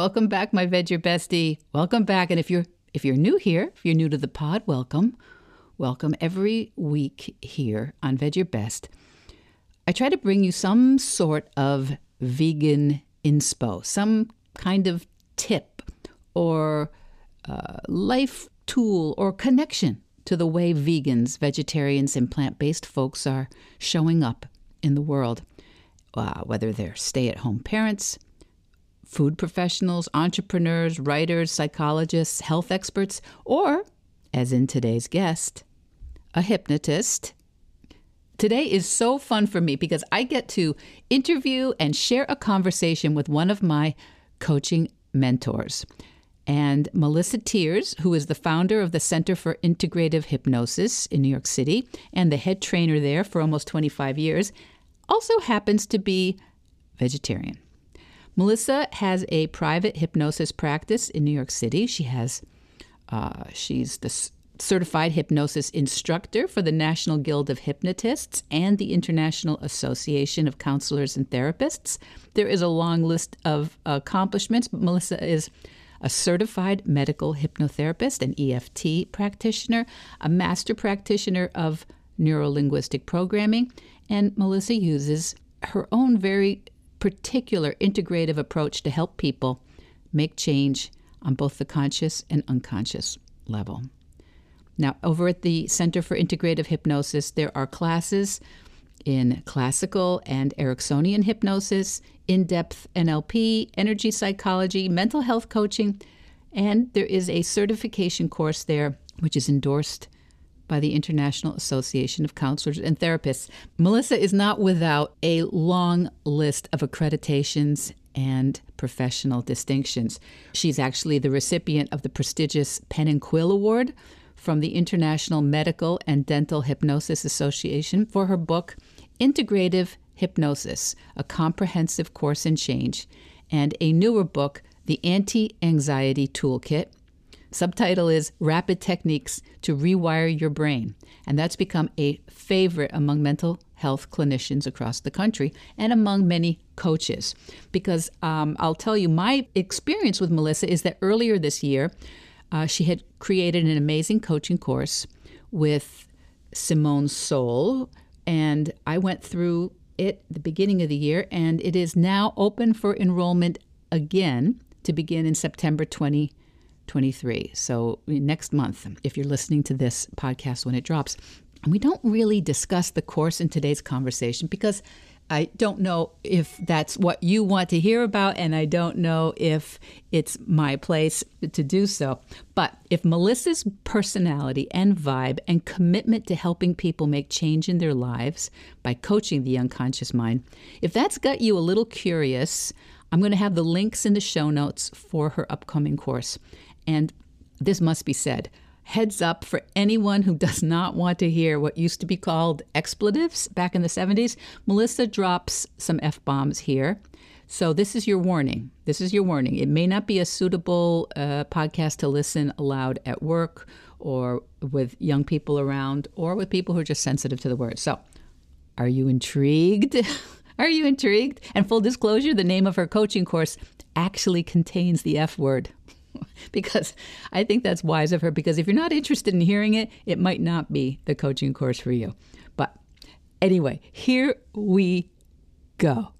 Welcome back, my Veg Your Bestie. Welcome back. And if you're if you're new here, if you're new to the pod, welcome. Welcome every week here on Veg Your Best. I try to bring you some sort of vegan inspo, some kind of tip or uh, life tool or connection to the way vegans, vegetarians, and plant based folks are showing up in the world, uh, whether they're stay at home parents, food professionals, entrepreneurs, writers, psychologists, health experts, or, as in today's guest, a hypnotist. Today is so fun for me because I get to interview and share a conversation with one of my coaching mentors. And Melissa Tiers, who is the founder of the Center for Integrative Hypnosis in New York City and the head trainer there for almost 25 years, also happens to be vegetarian. Melissa has a private hypnosis practice in New York City. She has, uh, she's the certified hypnosis instructor for the National Guild of Hypnotists and the International Association of Counselors and Therapists. There is a long list of accomplishments, but Melissa is a certified medical hypnotherapist, an EFT practitioner, a master practitioner of neurolinguistic programming, and Melissa uses her own very particular integrative approach to help people make change on both the conscious and unconscious level. Now, over at the Center for Integrative Hypnosis, there are classes in classical and Ericksonian hypnosis, in depth NLP, energy psychology, mental health coaching, and there is a certification course there which is endorsed by the International Association of Counselors and Therapists. Melissa is not without a long list of accreditations and professional distinctions. She's actually the recipient of the prestigious Pen and Quill Award from the International Medical and Dental Hypnosis Association for her book, Integrative Hypnosis A Comprehensive Course in Change, and a newer book, The Anti Anxiety Toolkit. Subtitle is Rapid Techniques to Rewire Your Brain. And that's become a favorite among mental health clinicians across the country and among many coaches. Because um, I'll tell you, my experience with Melissa is that earlier this year, uh, she had created an amazing coaching course with Simone Seol, and I went through it the beginning of the year, and it is now open for enrollment again to begin in September 2023. So next month, if you're listening to this podcast when it drops. We don't really discuss the course in today's conversation because I don't know if that's what you want to hear about, and I don't know if it's my place to do so. But if Melissa's personality and vibe and commitment to helping people make change in their lives by coaching the unconscious mind, if that's got you a little curious, I'm going to have the links in the show notes for her upcoming course. And this must be said Heads up for anyone who does not want to hear what used to be called expletives back in the 70s. Melissa drops some F bombs here. So, this is your warning. This is your warning. It may not be a suitable uh, podcast to listen aloud at work or with young people around or with people who are just sensitive to the words. So, are you intrigued? are you intrigued? And full disclosure the name of her coaching course actually contains the F word. because I think that's wise of her. Because if you're not interested in hearing it, it might not be the coaching course for you. But anyway, here we go.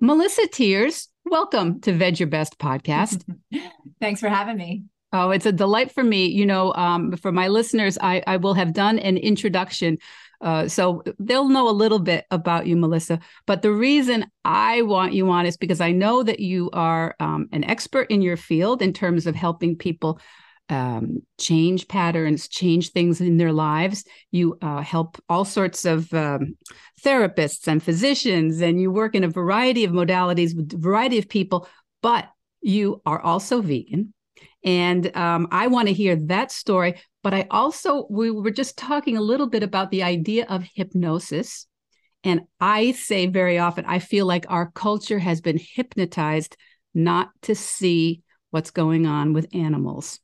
Melissa Tiers, welcome to Veg Your Best podcast. Thanks for having me. Oh, it's a delight for me. You know, um, for my listeners, I, I will have done an introduction uh, so they'll know a little bit about you, Melissa. But the reason I want you on is because I know that you are um, an expert in your field in terms of helping people um, change patterns, change things in their lives. You uh, help all sorts of um, therapists and physicians, and you work in a variety of modalities with a variety of people, but you are also vegan. And um, I want to hear that story. But I also, we were just talking a little bit about the idea of hypnosis. And I say very often, I feel like our culture has been hypnotized not to see what's going on with animals.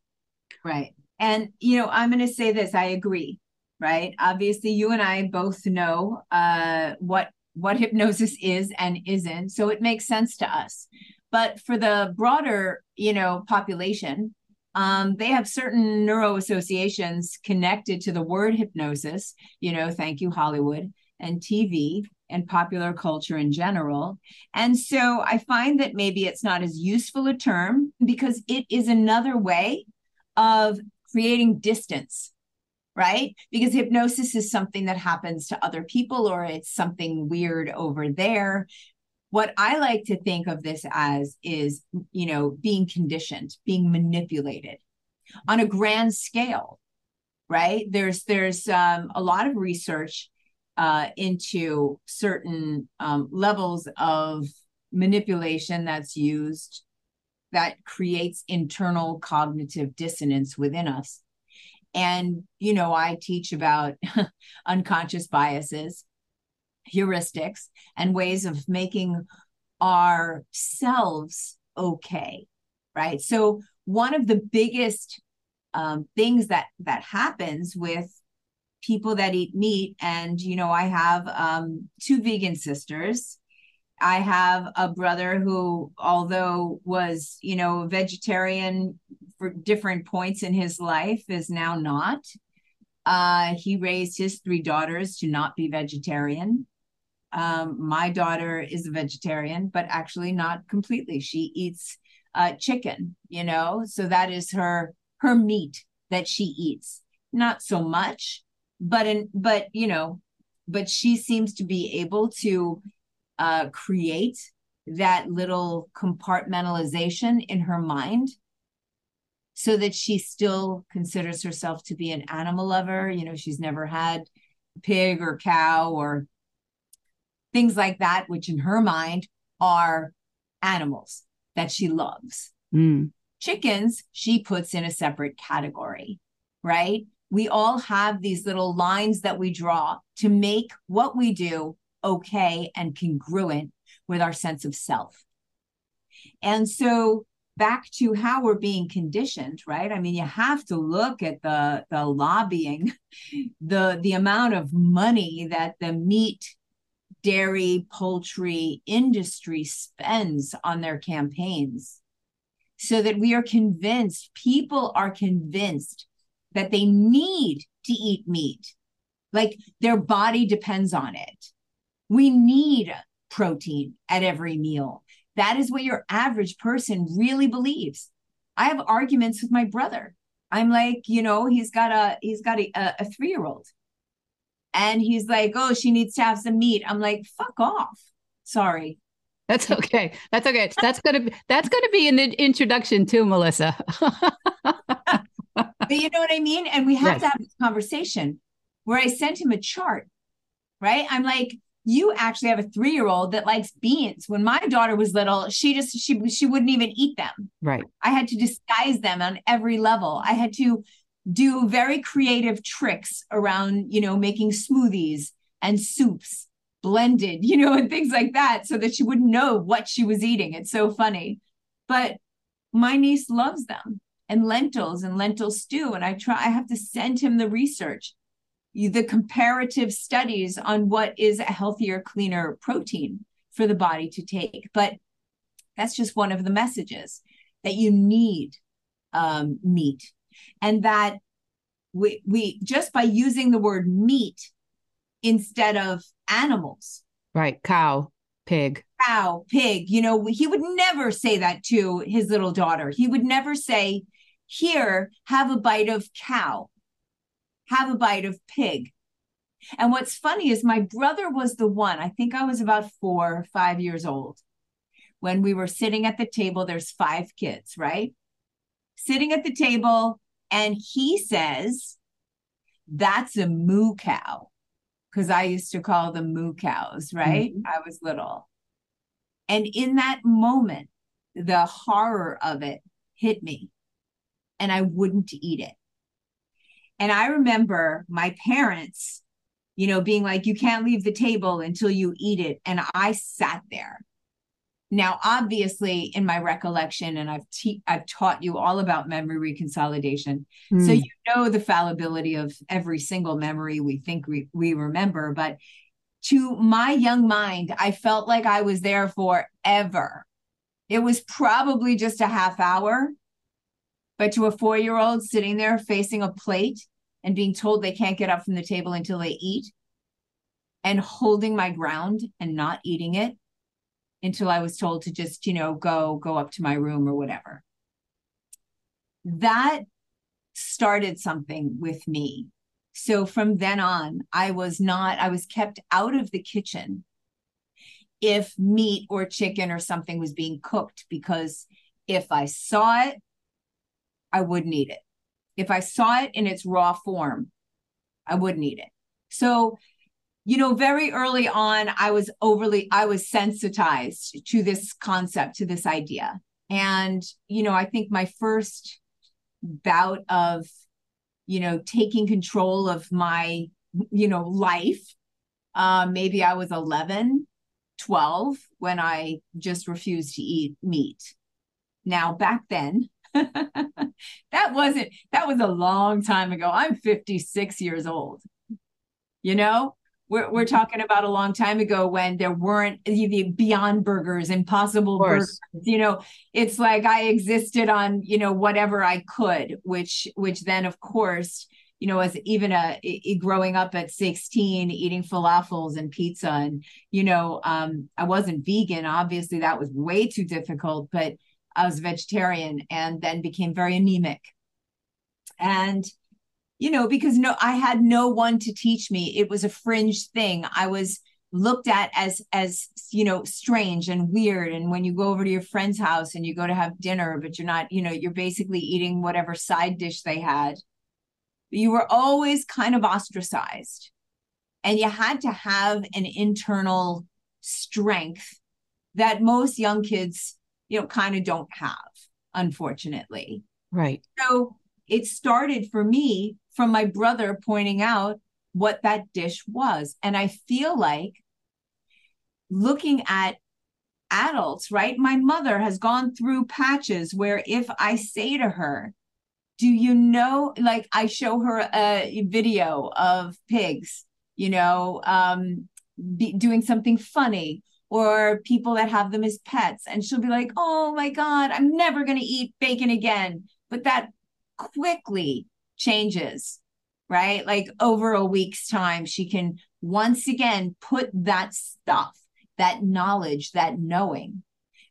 Right. And, you know, I'm going to say this I agree, right? Obviously, you and I both know uh, what what hypnosis is and isn't. So it makes sense to us. But for the broader, you know, population, um, they have certain neuro associations connected to the word hypnosis, you know, thank you, Hollywood and TV and popular culture in general. And so I find that maybe it's not as useful a term because it is another way of creating distance, right? Because hypnosis is something that happens to other people or it's something weird over there. What I like to think of this as is, you know, being conditioned, being manipulated on a grand scale, right? There's there's um, a lot of research uh, into certain um, levels of manipulation that's used that creates internal cognitive dissonance within us. And, you know, I teach about unconscious biases, heuristics, and ways of making ourselves okay. Right. So, one of the biggest um, things that that happens with people that eat meat and you know i have um, two vegan sisters i have a brother who although was you know vegetarian for different points in his life is now not uh, he raised his three daughters to not be vegetarian um, my daughter is a vegetarian but actually not completely. She eats uh, chicken you know? So that is her her meat that she eats. Not so much but in but you know but she seems to be able to uh, create that little compartmentalization in her mind so that she still considers herself to be an animal lover. You know she's never had pig or cow or things like that which in her mind are animals that she loves mm. chickens she puts in a separate category right we all have these little lines that we draw to make what we do okay and congruent with our sense of self. And so back to how we're being conditioned, right? I mean, you have to look at the the lobbying, the the amount of money that the meat, dairy, poultry industry spends on their campaigns so that we are convinced, people are convinced that they need to eat meat. Like their body depends on it. We need protein at every meal. That is what your average person really believes. I have arguments with my brother. I'm like, you know, he's got a he's got a, a, a three year old, and he's like, oh, she needs to have some meat. I'm like, fuck off. Sorry. That's okay. That's okay. That's gonna be that's gonna be an introduction to Melissa. but you know what I mean? And we have right. to have this conversation where I sent him a chart, right? I'm like, you actually have a three year old that likes beans. When my daughter was little, she just she she wouldn't even eat them. Right. I had to disguise them on every level. I had to do very creative tricks around, you know, making smoothies and soups blended, you know, and things like that so that she wouldn't know what she was eating. It's so funny. But my niece loves them and lentils and lentil stew. And I try, I have to send him the research, the comparative studies on what is a healthier, cleaner protein for the body to take. But that's just one of the messages that you need um, meat. And that we, we just by using the word meat instead of animals. Right. Cow, pig. Cow, pig. You know, he would never say that to his little daughter. He would never say, here, have a bite of cow, have a bite of pig. And what's funny is my brother was the one, I think I was about four, five years old when we were sitting at the table. There's five kids, right? Sitting at the table, and he says, That's a moo cow. Because I used to call them moo cows, right? Mm-hmm. I was little. And in that moment, the horror of it hit me and I wouldn't eat it. And I remember my parents, you know, being like, you can't leave the table until you eat it. And I sat there. Now, obviously, in my recollection, and I've te- I've taught you all about memory reconsolidation, mm. so you know the fallibility of every single memory we think we, we remember. But to my young mind, I felt like I was there forever. It was probably just a half hour, but to a four year old sitting there facing a plate and being told they can't get up from the table until they eat and holding my ground and not eating it until I was told to just, you know, go go up to my room or whatever. That started something with me. So from then on, I was not I was kept out of the kitchen if meat or chicken or something was being cooked because if I saw it, I wouldn't eat it. If I saw it in its raw form, I wouldn't eat it. So you know very early on i was overly i was sensitized to this concept to this idea. And you know i think my first bout of you know taking control of my you know life uh, maybe i was 11 12 when i just refused to eat meat. Now back then that wasn't that was a long time ago. I'm 56 years old you know we're, we're talking about a long time ago when there weren't the beyond burgers impossible burgers you know it's like i existed on you know whatever i could which which then of course you know as even a, a growing up at 16 eating falafels and pizza and you know um i wasn't vegan obviously that was way too difficult but i was vegetarian and then became very anemic. And you know, because no, I had no one to teach me. It was a fringe thing. I was looked at as as you know strange and weird and when you go over to your friend's house and you go to have dinner but you're not you know you're basically eating whatever side dish they had you were always kind of ostracized and you had to have an internal strength that most young kids you know kind of don't have unfortunately right so it started for me from my brother pointing out what that dish was. And I feel like looking at adults, right? My mother has gone through patches where if I say to her, do you know, like I show her a video of pigs, you know, um, be, doing something funny or people that have them as pets. And she'll be like, oh my God, I'm never going to eat bacon again. But that quickly changes, right? Like over a week's time, she can once again put that stuff, that knowledge, that knowing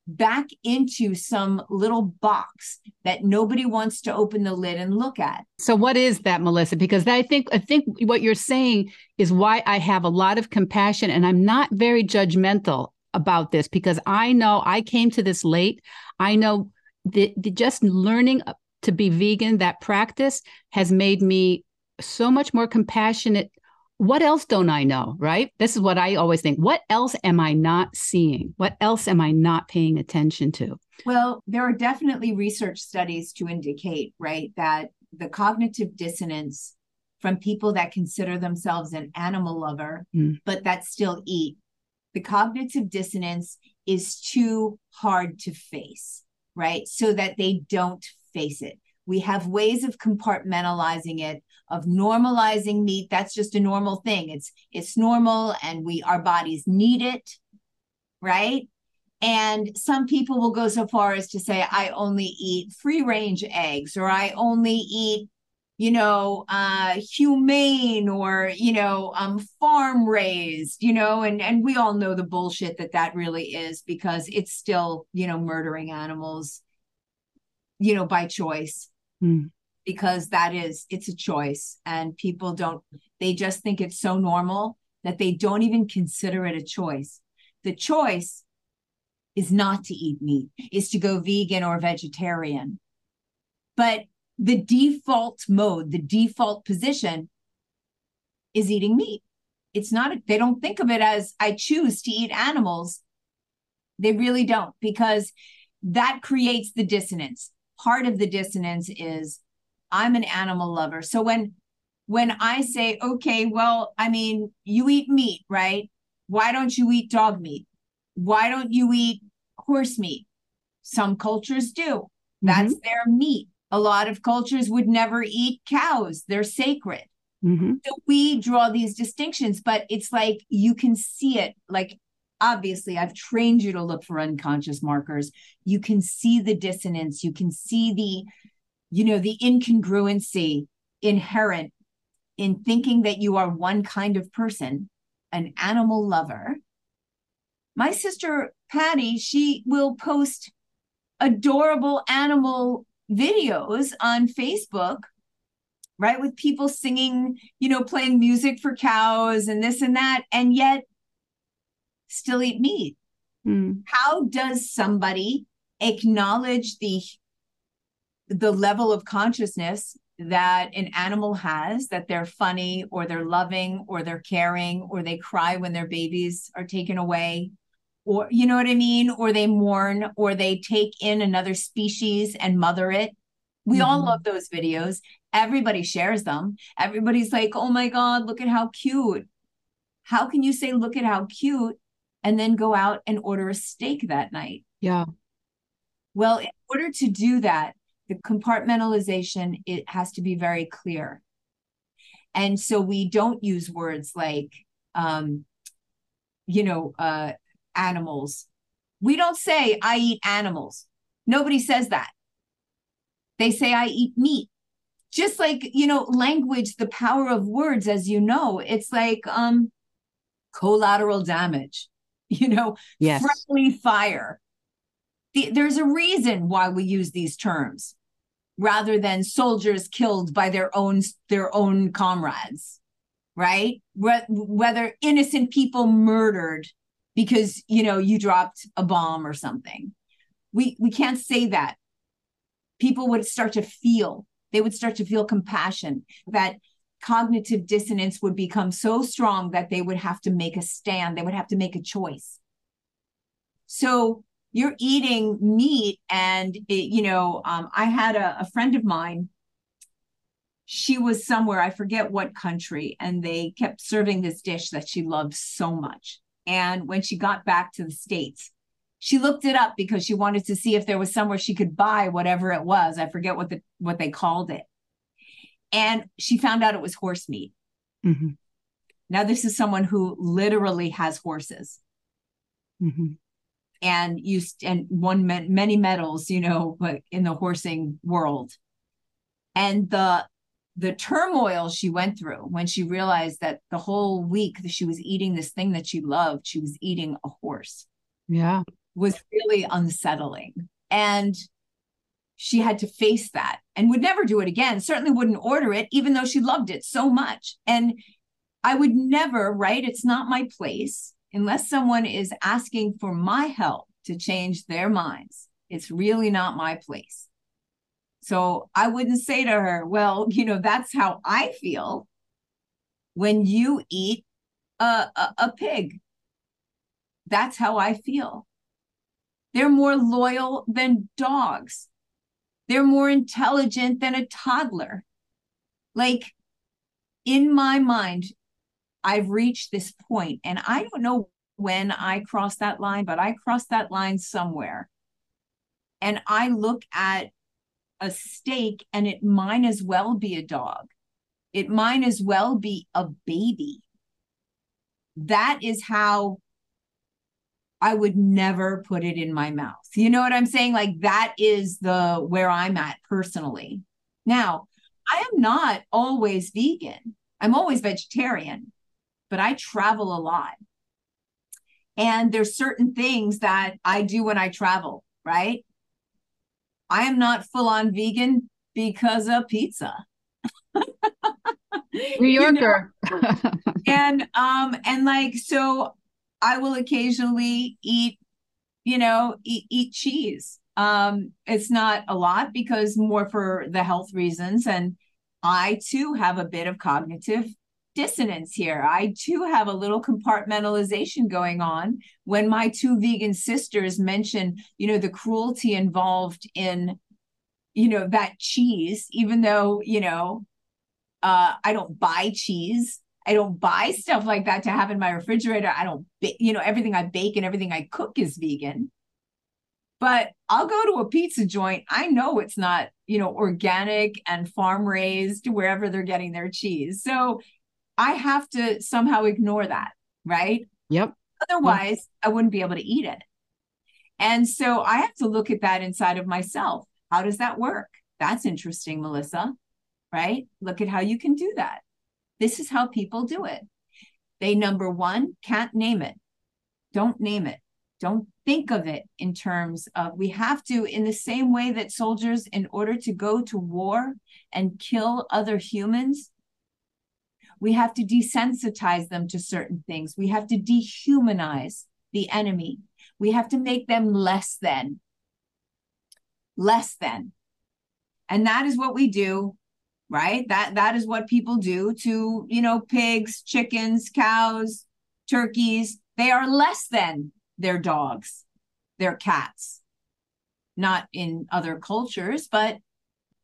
back into some little box that nobody wants to open the lid and look at. So what is that Melissa because I think I think what you're saying is why I have a lot of compassion and I'm not very judgmental about this because I know I came to this late. I know the, the just learning to be vegan, that practice has made me so much more compassionate. What else don't I know? Right? This is what I always think. What else am I not seeing? What else am I not paying attention to? Well, there are definitely research studies to indicate, right, that the cognitive dissonance from people that consider themselves an animal lover, mm. but that still eat, the cognitive dissonance is too hard to face, right? So that they don't face it. We have ways of compartmentalizing it, of normalizing meat. That's just a normal thing. It's it's normal and we our bodies need it, right? And some people will go so far as to say, I only eat free range eggs, or I only eat, you know, uh, humane or, you know, um, farm raised, you know, and, and we all know the bullshit that that really is because it's still, you know, murdering animals you know, by choice. Mm. Because that is, it's a choice. And people don't, they just think it's so normal that they don't even consider it a choice. The choice is not to eat meat, is to go vegan or vegetarian. But the default mode, the default position is eating meat. It's not, they don't think of it as I choose to eat animals. They really don't, because that creates the dissonance part of the dissonance is I'm an animal lover. So when when I say, okay, well, I mean, you eat meat, right? Why don't you eat dog meat? Why don't you eat horse meat? Some cultures do. That's mm-hmm. their meat. A lot of cultures would never eat cows. They're sacred. Mm-hmm. So we draw these distinctions, but it's like you can see it. Like, obviously, I've trained you to look for unconscious markers. You can see the dissonance. You can see the, you know, the incongruency inherent in thinking that you are one kind of person, an animal lover. My sister Patty, she will post adorable animal videos on Facebook right? With people singing, you know, playing music for cows and this and that, and yet still eat meat. Mm. How does somebody acknowledge the the level of consciousness that an animal has that they're funny or they're loving or they're caring or they cry when their babies are taken away or you know what i mean or they mourn or they take in another species and mother it we mm-hmm. all love those videos everybody shares them. Everybody's like, oh my God, look at how cute. How can you say, look at how cute, and then go out and order a steak that night? Yeah. Well, in order to do that, the compartmentalization it has to be very clear. And so we don't use words like um, you know, uh animals. We don't say I eat animals. Nobody says that. They say I eat meat just like you know language the power of words as you know it's like um collateral damage you know yes. friendly fire. The, there's a reason why we use these terms rather than soldiers killed by their own their own comrades right? Whether innocent people murdered because you know you dropped a bomb or something. We we can't say that. People would start to feel they would start to feel compassion that cognitive dissonance would become so strong that they would have to make a stand they would have to make a choice so you're eating meat and it, you know um, i had a, a friend of mine she was somewhere i forget what country and they kept serving this dish that she loved so much and when she got back to the states she looked it up because she wanted to see if there was somewhere she could buy whatever it was. I forget what the what they called it. And she found out it was horse meat. Mm-hmm. Now this is someone who literally has horses. Mm-hmm. And used and won many medals, you know, but in the horsing world. And the the turmoil she went through when she realized that the whole week that she was eating this thing that she loved, she was eating a horse. Yeah was really unsettling. And she had to face that and would never do it again. Certainly wouldn't order it, even though she loved it so much. And I would never, right? It's not my place unless someone is asking for my help to change their minds. It's really not my place. So I wouldn't say to her, well, you know, that's how I feel when you eat a, a, a pig. That's how I feel. They're more loyal than dogs. They're more intelligent than a toddler. Like in my mind, I've reached this point, and I don't know when I crossed that line, but I crossed that line somewhere. And I look at a steak, and it might as well be a dog. It might as well be a baby. That is how I would never put it in my mouth. You know what I'm saying? Like that is the where I'm at personally. Now, I am not always vegan. I'm always vegetarian, but I travel a lot. And there's certain things that I do when I travel, right? I am not full on vegan because of pizza. New Yorker. you know? and um and like so I will occasionally eat, you know, eat, eat cheese. Um, it's not a lot because more for the health reasons. And I too have a bit of cognitive dissonance here. I too have a little compartmentalization going on when my two vegan sisters mention, you know, the cruelty involved in, you know, that cheese, even though, you know, uh, I don't buy cheese. I don't buy stuff like that to have in my refrigerator. I don't, you know, everything I bake and everything I cook is vegan. But I'll go to a pizza joint. I know it's not, you know, organic and farm raised wherever they're getting their cheese. So I have to somehow ignore that, right? Yep. Otherwise, I wouldn't be able to eat it. And so I have to look at that inside of myself. How does that work? That's interesting, Melissa, right? Look at how you can do that. This is how people do it. They, number one, can't name it. Don't name it. Don't think of it in terms of we have to, in the same way that soldiers, in order to go to war and kill other humans, we have to desensitize them to certain things. We have to dehumanize the enemy. We have to make them less than. Less than. And that is what we do, right? That that is what people do to, you know, pigs, chickens, cows, turkeys. They are less than their dogs, their cats. Not in other cultures, but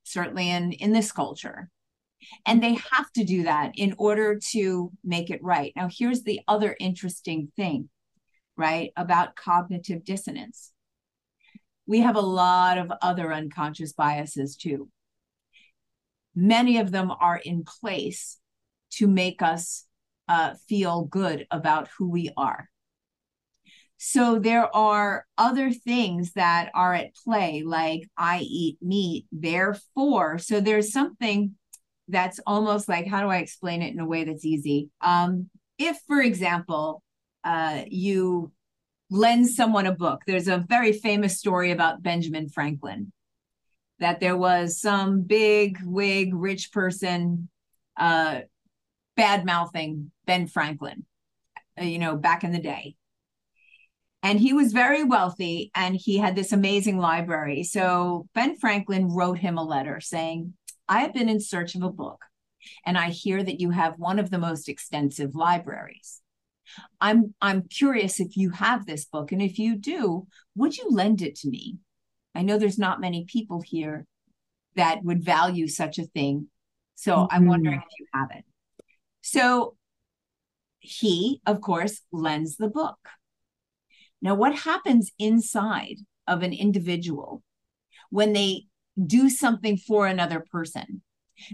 certainly in in this culture. And they have to do that in order to make it right. Now, here's the other interesting thing, right, about cognitive dissonance. We have a lot of other unconscious biases too. Many of them are in place to make us uh, feel good about who we are. So there are other things that are at play, like I eat meat, therefore. So there's something that's almost like how do I explain it in a way that's easy? Um, if, for example, uh, you lend someone a book, there's a very famous story about Benjamin Franklin that there was some big wig rich person uh, bad mouthing Ben Franklin, uh, you know, back in the day. And he was very wealthy and he had this amazing library. So Ben Franklin wrote him a letter saying, I have been in search of a book, and I hear that you have one of the most extensive libraries. I'm I'm curious if you have this book, and if you do, would you lend it to me? I know there's not many people here that would value such a thing. So mm-hmm. I'm wondering if you have it. So he, of course, lends the book. Now, what happens inside of an individual when they do something for another person.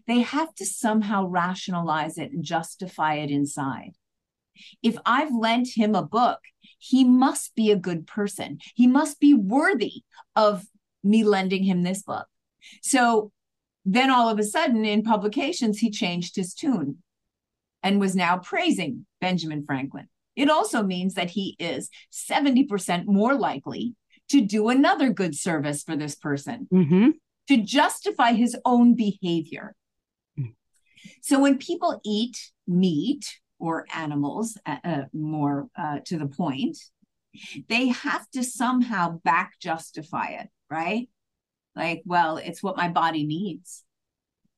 They have to somehow rationalize it and justify it inside. If I've lent him a book, he must be a good person. He must be worthy of me lending him this book. So then all of a sudden in publications, he changed his tune and was now praising Benjamin Franklin. It also means that he is 70% more likely to do another good service for this person. Mm-hmm to justify his own behavior. Hmm. So when people eat meat or animals, uh, uh, more uh, to the point, they have to somehow back justify it, right? Like, well, it's what my body needs.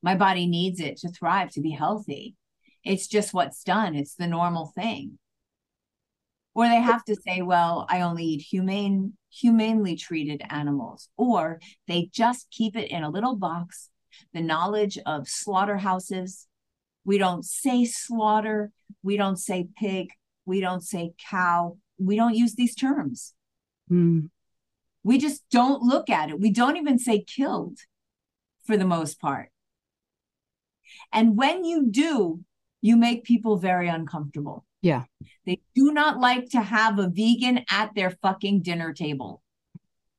My body needs it to thrive, to be healthy. It's just what's done, it's the normal thing. Or they have to say, well, I only eat humane humanely treated animals, or they just keep it in a little box. The knowledge of slaughterhouses. We don't say slaughter. We don't say pig. We don't say cow. We don't use these terms. Mm. We just don't look at it. We don't even say killed for the most part. And when you do, you make people very uncomfortable. Yeah. They do not like to have a vegan at their fucking dinner table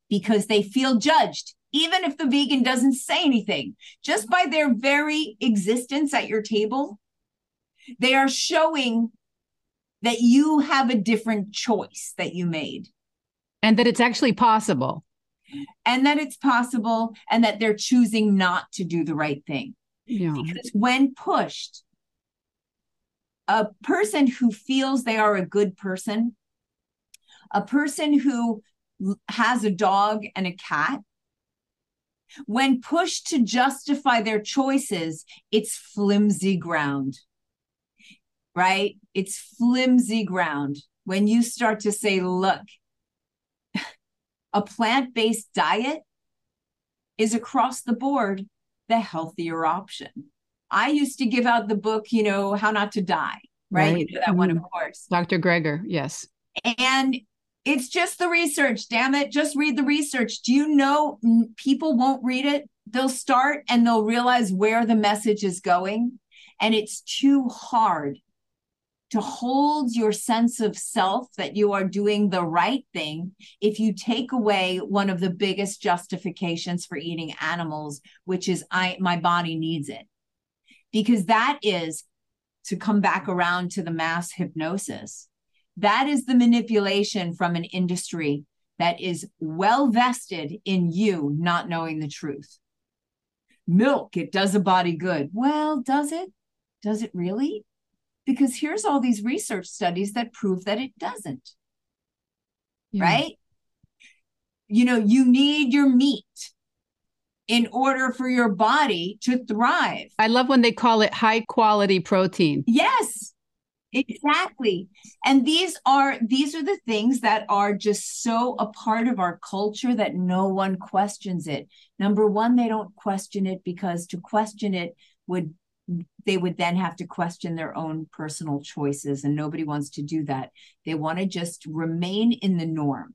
because they feel judged, even if the vegan doesn't say anything. Just by their very existence at your table, they are showing that you have a different choice that you made. And that it's actually possible. And that it's possible, and that they're choosing not to do the right thing. Yeah. Because when pushed, a person who feels they are a good person, a person who has a dog and a cat, when pushed to justify their choices, it's flimsy ground, right? It's flimsy ground. When you start to say, look, a plant based diet is across the board the healthier option. I used to give out the book, you know, How Not to Die, right? right. You know that mm-hmm. one, of course. Dr. Greger, yes. And It's just the research, damn it. Just read the research. Do you know people won't read it? They'll start and they'll realize where the message is going. And it's too hard to hold your sense of self that you are doing the right thing if you take away one of the biggest justifications for eating animals which is i my body needs it because that is to come back around to the mass hypnosis that is the manipulation from an industry that is well vested in you not knowing the truth milk it does a body good well does it does it really because here's all these research studies that prove that it doesn't. Yeah. Right? You know, you need your meat in order for your body to thrive. I love when they call it high quality protein. Yes. Exactly. And these are these are the things that are just so a part of our culture that no one questions it. Number 1, they don't question it because to question it would they would then have to question their own personal choices and nobody wants to do that they want to just remain in the norm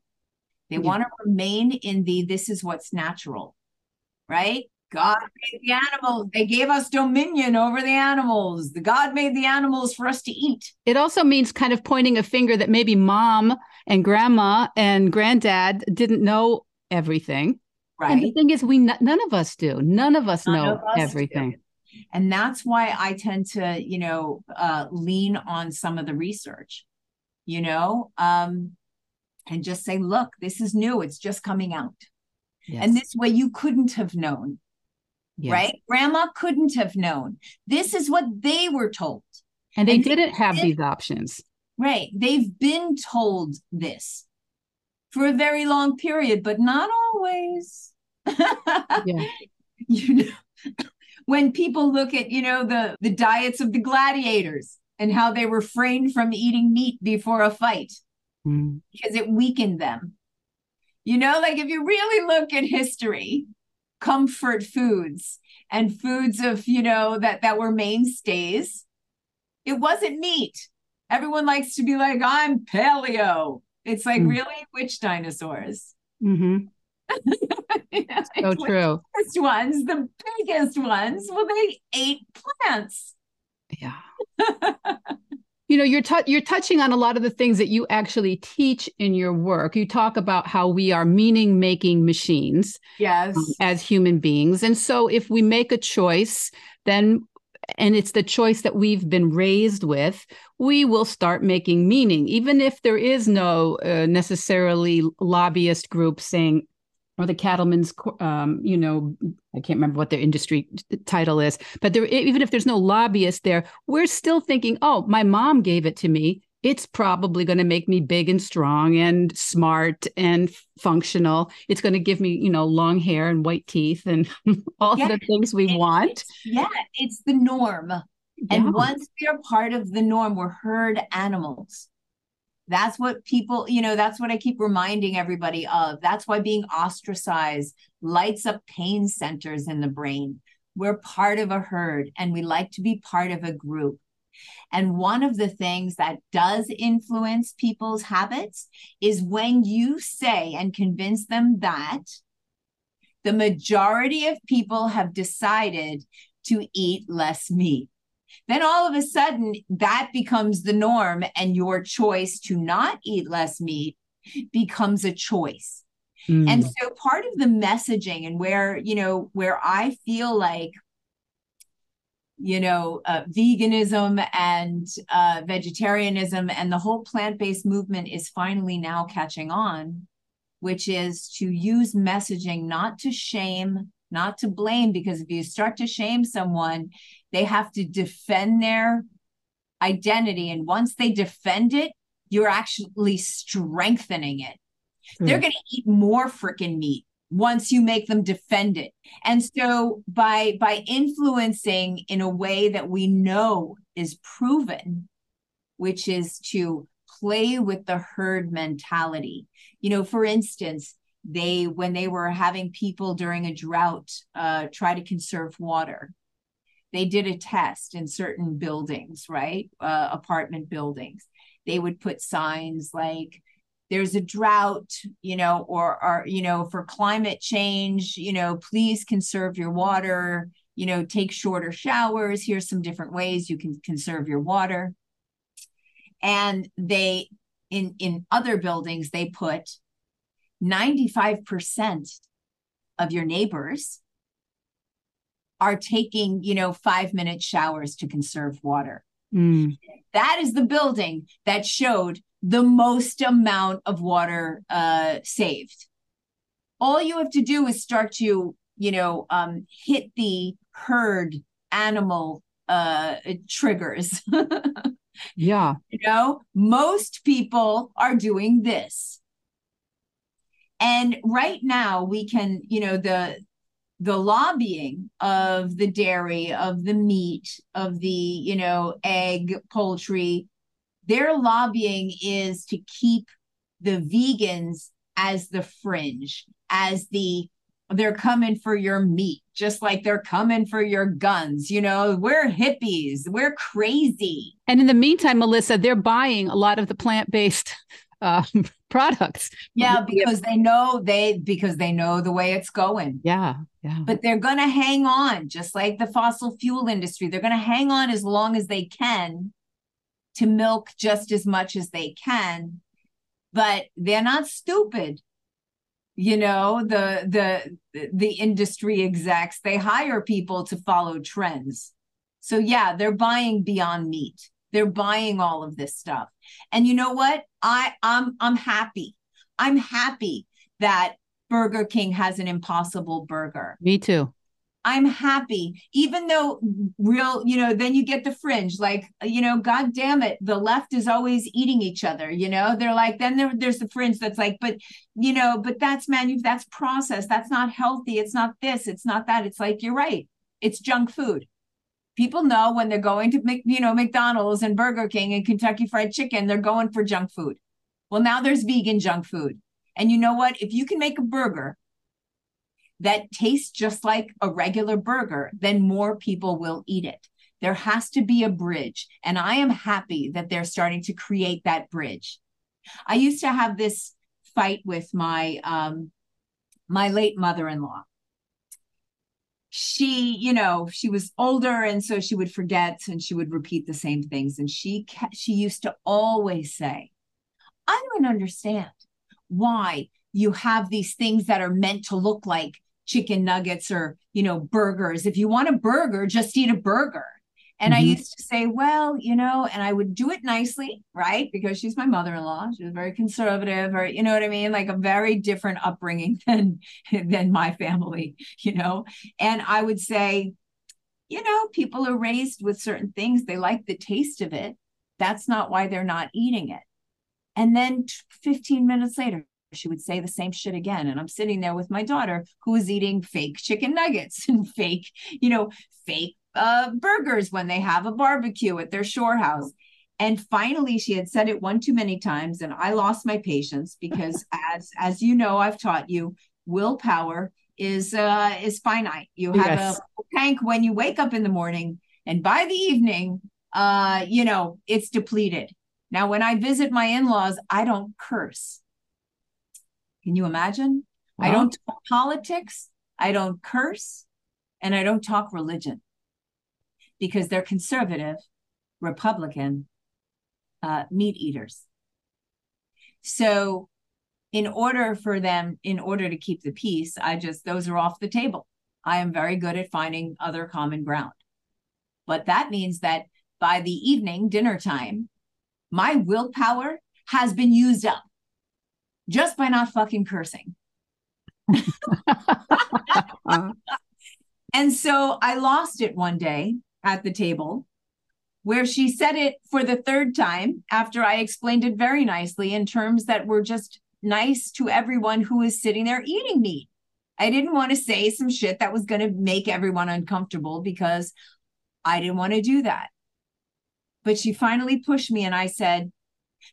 they yeah. want to remain in the this is what's natural right god made the animals. They gave us dominion over the animals. The god made the animals for us to eat. It also means kind of pointing a finger that maybe mom and grandma and granddad didn't know everything. Right and the thing is we none of us do. None of us none know of us everything. Do and that's why i tend to you know uh, lean on some of the research you know um, and just say look this is new. It's just coming out. Yes. and this way you couldn't have known yes. right? Grandma couldn't have known. This is what they were told. And they and didn't have been, these options. Right. They've been told this for a very long period but not always. Yeah. you know when people look at you know the the diets of the gladiators and how they refrained from eating meat before a fight mm. because it weakened them. You know like if you really look at history comfort foods and foods of you know that that were mainstays it wasn't meat everyone likes to be like i'm paleo it's like mm. really which dinosaurs mm-hmm. so true. Biggest ones, the biggest ones. Well, they ate plants. Yeah. you know, you're t- you're touching on a lot of the things that you actually teach in your work. You talk about how we are meaning making machines. Yes. Um, as human beings, and so if we make a choice, then and it's the choice that we've been raised with, we will start making meaning, even if there is no uh, necessarily lobbyist group saying, or the cattlemen's um, you know i can't remember what their industry title is but there even if there's no lobbyist there we're still thinking oh my mom gave it to me. It's probably going to make me big and strong and smart and functional. It's going to give me you know long hair and white teeth and all yeah, the things we it, want. yeah it's the norm. And once we are part of the norm we're herd animals that's what people, you know, that's what I keep reminding everybody of. That's why being ostracized lights up pain centers in the brain. We're part of a herd and we like to be part of a group. And one of the things that does influence people's habits is when you say and convince them that the majority of people have decided to eat less meat then all of a sudden that becomes the norm and your choice to not eat less meat becomes a choice mm. and so part of the messaging and where you know where i feel like you know uh, veganism and uh, vegetarianism and the whole plant-based movement is finally now catching on which is to use messaging not to shame not to blame because if you start to shame someone they have to defend their identity. And once they defend it, you're actually strengthening it. Mm. They're going to eat more freaking meat once you make them defend it. And so by by influencing in a way that we know is proven, which is to play with the herd mentality. You know, for instance, they when they were having people during a drought uh, try to conserve water they did a test in certain buildings, right? Uh, apartment buildings. They would put signs like, there's a drought, you know, or, or, you know, for climate change, you know, please conserve your water, you know, take shorter showers. Here's some different ways you can conserve your water. And they, in, in other buildings, they put 95% of your neighbors are taking, you know, five minute showers to conserve water. Mm. That is the building that showed the most amount of water uh, saved. All you have to do is start to, you know, um, hit the herd animal uh, triggers. yeah. You know, most people are doing this. And right now we can, you know, the the lobbying of the dairy, of the meat, of the, you know, egg, poultry, their lobbying is to keep the vegans as the fringe, as the they're coming for your meat, just like they're coming for your guns. You know, we're hippies, we're crazy. And in the meantime, Melissa, they're buying a lot of the plant based uh, products. Yeah, because they know they because they know the way it's going. Yeah, yeah. But they're going to hang on, just like the fossil fuel industry. They're going to hang on as long as they can to milk just as much as they can but they're not stupid you know the the the industry execs they hire people to follow trends so yeah they're buying beyond meat they're buying all of this stuff. And you know what? I i'm i'm happy. I'm happy that burger king has an impossible burger. Me too. I'm happy, even though real, you know, then you get the fringe, like, you know, God damn it, the left is always eating each other, you know, they're like, then there, there's the fringe that's like, but, you know, but that's manu, that's processed, that's not healthy, it's not this, it's not that. It's like, you're right, it's junk food. People know when they're going to make, you know, McDonald's and Burger King and Kentucky Fried Chicken, they're going for junk food. Well, now there's vegan junk food. And you know what? If you can make a burger that tastes just like a regular burger, then more people will eat it. There has to be a bridge. And I am happy that they're starting to create that bridge. I used to have this fight with my um, my late mother-in-law. She, you know, she was older, and so she would forget and she would repeat the same things. And she kept, she used to always say, "I don't understand why you have these things that are meant to look like chicken nuggets or, you know, burgers. If you want a burger, just eat a burger. And mm-hmm. I used to say, well, you know, and I would do it nicely, right? Because she's my mother-in-law. She was very conservative, or you know what I mean, like a very different upbringing than than my family, you know. And I would say, you know, people are raised with certain things. They like the taste of it. That's not why they're not eating it. And then 15 minutes later, she would say the same shit again. And I'm sitting there with my daughter who is eating fake chicken nuggets and fake, you know, fake uh, burgers when they have a barbecue at their shore house. And finally, she had said it one too many times, and I lost my patience because, as as you know, I've taught you, willpower is uh, is finite. You have yes. a tank when you wake up in the morning, and by the evening, uh, you know, it's depleted. Now, when I visit my in laws, I don't curse. Can you imagine? Well, I don't talk politics, I don't curse, and I don't talk religion because they're conservative, Republican uh, meat eaters. So, in order for them, in order to keep the peace, I just, those are off the table. I am very good at finding other common ground. But that means that by the evening, dinner time, my willpower has been used up just by not fucking cursing. and so I lost it one day at the table where she said it for the third time after I explained it very nicely in terms that were just nice to everyone who is sitting there eating meat. I didn't want to say some shit that was going to make everyone uncomfortable because I didn't want to do that. But she finally pushed me and I said,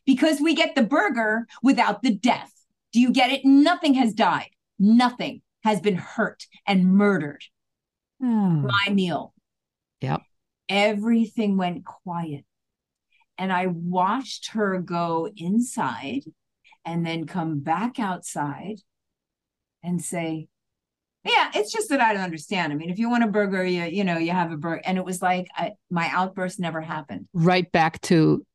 because we get the burger without the death. Do you get it? Nothing has died. Nothing has been hurt and murdered. Hmm. My meal. Yep. Everything went quiet. And I watched her go inside and then come back outside and say, yeah, it's just that I don't understand. I mean, if you want a burger, you you know, you have a burger. And it was like I, my outburst never happened. Right back to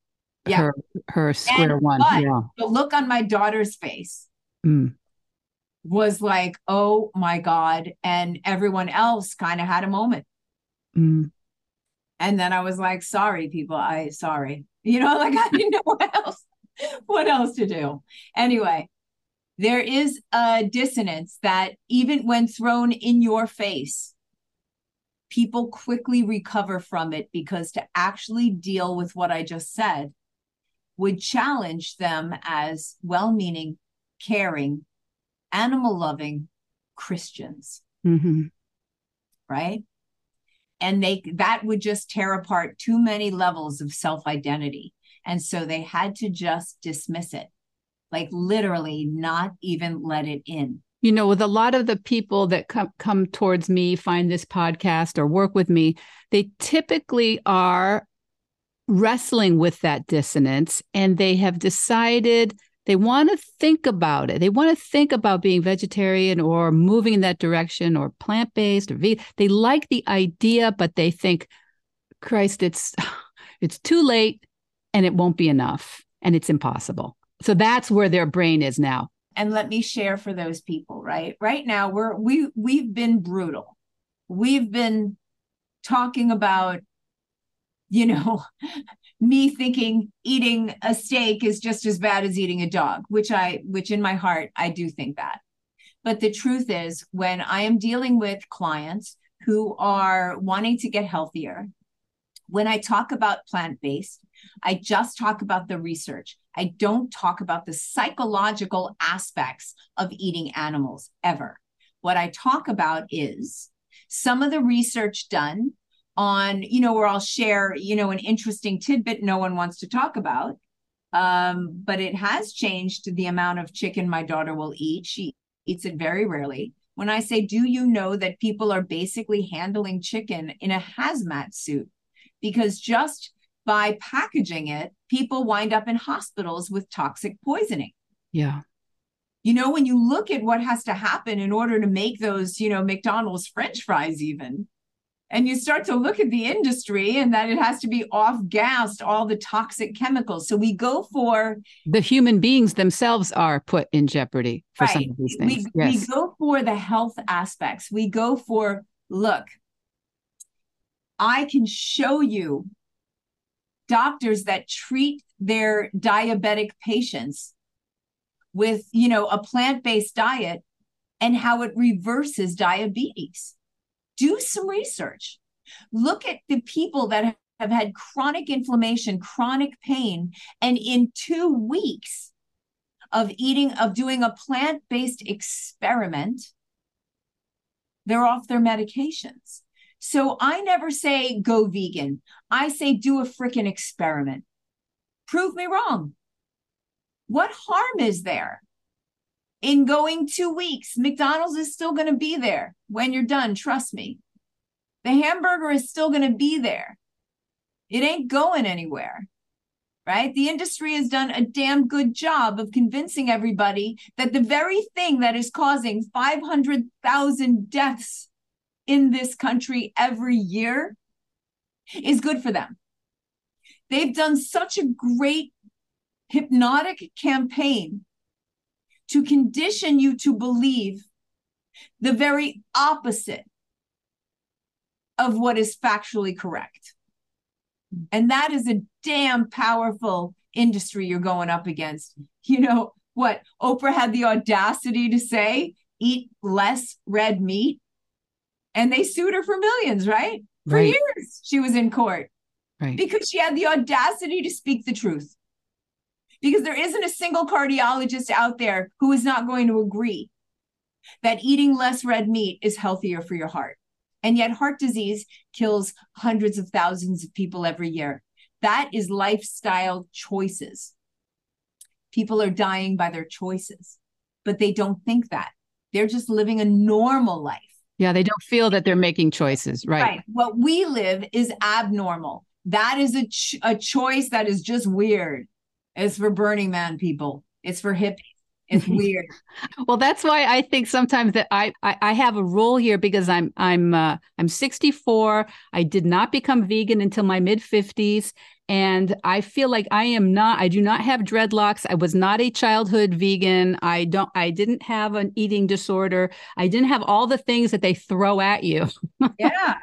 yeah. her her square and, one. But yeah. The look on my daughter's face mm. was like, oh my God. And everyone else kind of had a moment. Mm. And then I was like, sorry, people. I sorry. You know, like I didn't know what else, what else to do. Anyway, there is a dissonance that even when thrown in your face, people quickly recover from it because to actually deal with what I just said would challenge them as well meaning, caring, animal loving Christians. Mm-hmm. Right. And they that would just tear apart too many levels of self identity. And so they had to just dismiss it like literally not even let it in. You know, with a lot of the people that come come towards me, find this podcast or work with me, they typically are wrestling with that dissonance and they have decided they want to think about it. They want to think about being vegetarian or moving in that direction or plant-based or vegan. They like the idea, but they think, Christ, it's it's too late and it won't be enough and it's impossible. So that's where their brain is now. And let me share for those people, right? Right now we're we we've been brutal. We've been talking about you know me thinking eating a steak is just as bad as eating a dog, which I which in my heart I do think that. But the truth is when I am dealing with clients who are wanting to get healthier, when I talk about plant-based, I just talk about the research. I don't talk about the psychological aspects of eating animals ever. What I talk about is some of the research done on, you know, where I'll share, you know, an interesting tidbit no one wants to talk about. Um, but it has changed the amount of chicken my daughter will eat. She eats it very rarely. When I say, do you know that people are basically handling chicken in a hazmat suit? Because just by packaging it, people wind up in hospitals with toxic poisoning. Yeah. You know, when you look at what has to happen in order to make those, you know, McDonald's French fries, even, and you start to look at the industry and that it has to be off gassed all the toxic chemicals. So we go for the human beings themselves are put in jeopardy for right. some of these things. We, yes. we go for the health aspects. We go for, look, I can show you doctors that treat their diabetic patients with you know a plant-based diet and how it reverses diabetes do some research look at the people that have had chronic inflammation chronic pain and in 2 weeks of eating of doing a plant-based experiment they're off their medications so I never say go vegan. I say do a freaking experiment. Prove me wrong. What harm is there in going two weeks? McDonald's is still going to be there when you're done. Trust me. The hamburger is still going to be there. It ain't going anywhere. Right? The industry has done a damn good job of convincing everybody that the very thing that is causing 500,000 deaths in this country every year is good for them. They've done such a great hypnotic campaign to condition you to believe the very opposite of what is factually correct. And that is a damn powerful industry you're going up against. You know what? Oprah had the audacity to say, eat less red meat and they sued her for millions, right? For right. years, she was in court. Right. Because she had the audacity to speak the truth. Because there isn't a single cardiologist out there who is not going to agree that eating less red meat is healthier for your heart. And yet, heart disease kills hundreds of thousands of people every year. That is lifestyle choices. People are dying by their choices, but they don't think that. They're just living a normal life. Yeah, they don't feel that they're making choices, right? Right. What we live is abnormal. That is a ch- a choice that is just weird. It's for Burning Man people. It's for hippies. It's weird. well, that's why I think sometimes that I, I, I have a rule here because I'm I'm uh, I'm 64. I did not become vegan until my mid 50s, and I feel like I am not. I do not have dreadlocks. I was not a childhood vegan. I don't. I didn't have an eating disorder. I didn't have all the things that they throw at you. Yeah.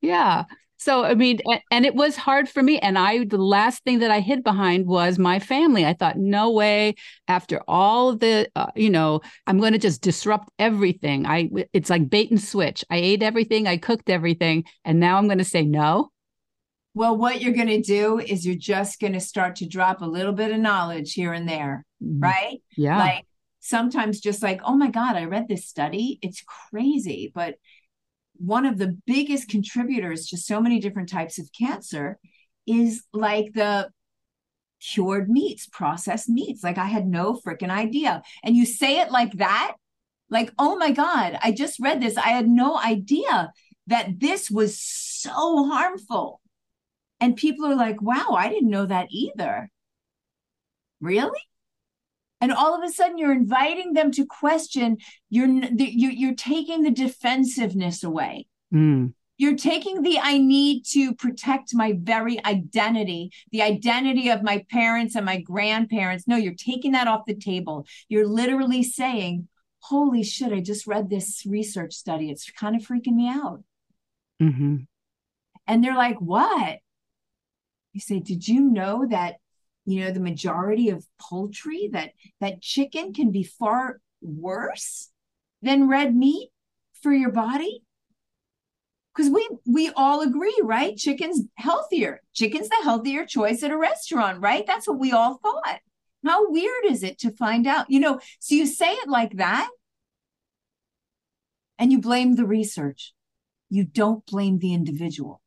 yeah. So I mean, and it was hard for me. And I, the last thing that I hid behind was my family. I thought, no way. After all the, uh, you know, I'm going to just disrupt everything. I, it's like bait and switch. I ate everything, I cooked everything, and now I'm going to say no. Well, what you're going to do is you're just going to start to drop a little bit of knowledge here and there, mm-hmm. right? Yeah. Like sometimes just like, oh my God, I read this study. It's crazy, but one of the biggest contributors to so many different types of cancer is like the cured meats, processed meats. Like I had no freaking idea. And you say it like that, like, oh my God, I just read this. I had no idea that this was so harmful. And people are like, wow, I didn't know that either. Really? And all of a sudden you're inviting them to question you're you're, you're taking the defensiveness away. Mm. you're taking the i need to protect my very identity the identity of my parents and my grandparents. No you're taking that off the table. You're literally saying holy shit i just read this research study. It's kind of freaking me out. Mm-hmm. and they're like what? You say did you know that you know the majority of poultry that that chicken can be far worse than red meat for your body? Because we we all agree right? Chicken's healthier. Chicken's the healthier choice at a restaurant right? That's what we all thought. How weird is it to find out? You know so you say it like that and you blame the research. You don't blame the individual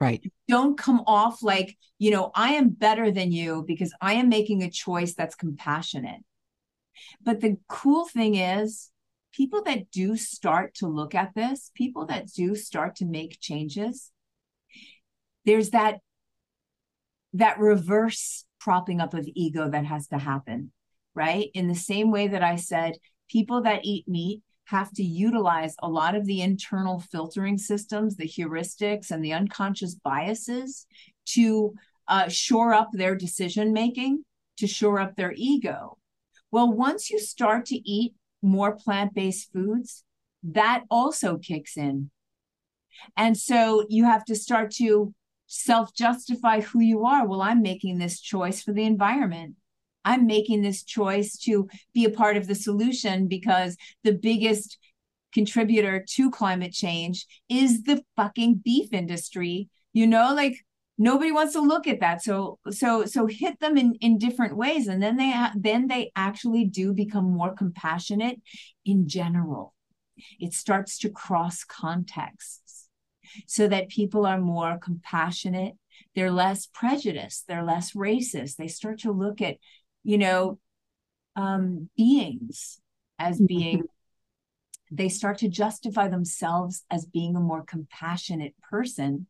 Right. Don't come off like, you know, I am better than you because I am making a choice that's compassionate. But the cool thing is, people that do start to look at this, people that do start to make changes, there's that that reverse propping up of ego that has to happen, right? In the same way that I said, people that eat meat have to utilize a lot of the internal filtering systems, the heuristics, and the unconscious biases to uh, shore up their decision making, to shore up their ego. Well, once you start to eat more plant based foods, that also kicks in. And so you have to start to self justify who you are. Well, I'm making this choice for the environment. I'm making this choice to be a part of the solution because the biggest contributor to climate change is the fucking beef industry. You know, like nobody wants to look at that. So so so hit them in in different ways and then they then they actually do become more compassionate in general. It starts to cross contexts so that people are more compassionate they're less prejudiced they're less racist they start to look at you know, um, beings as mm-hmm. being, they start to justify themselves as being a more compassionate person,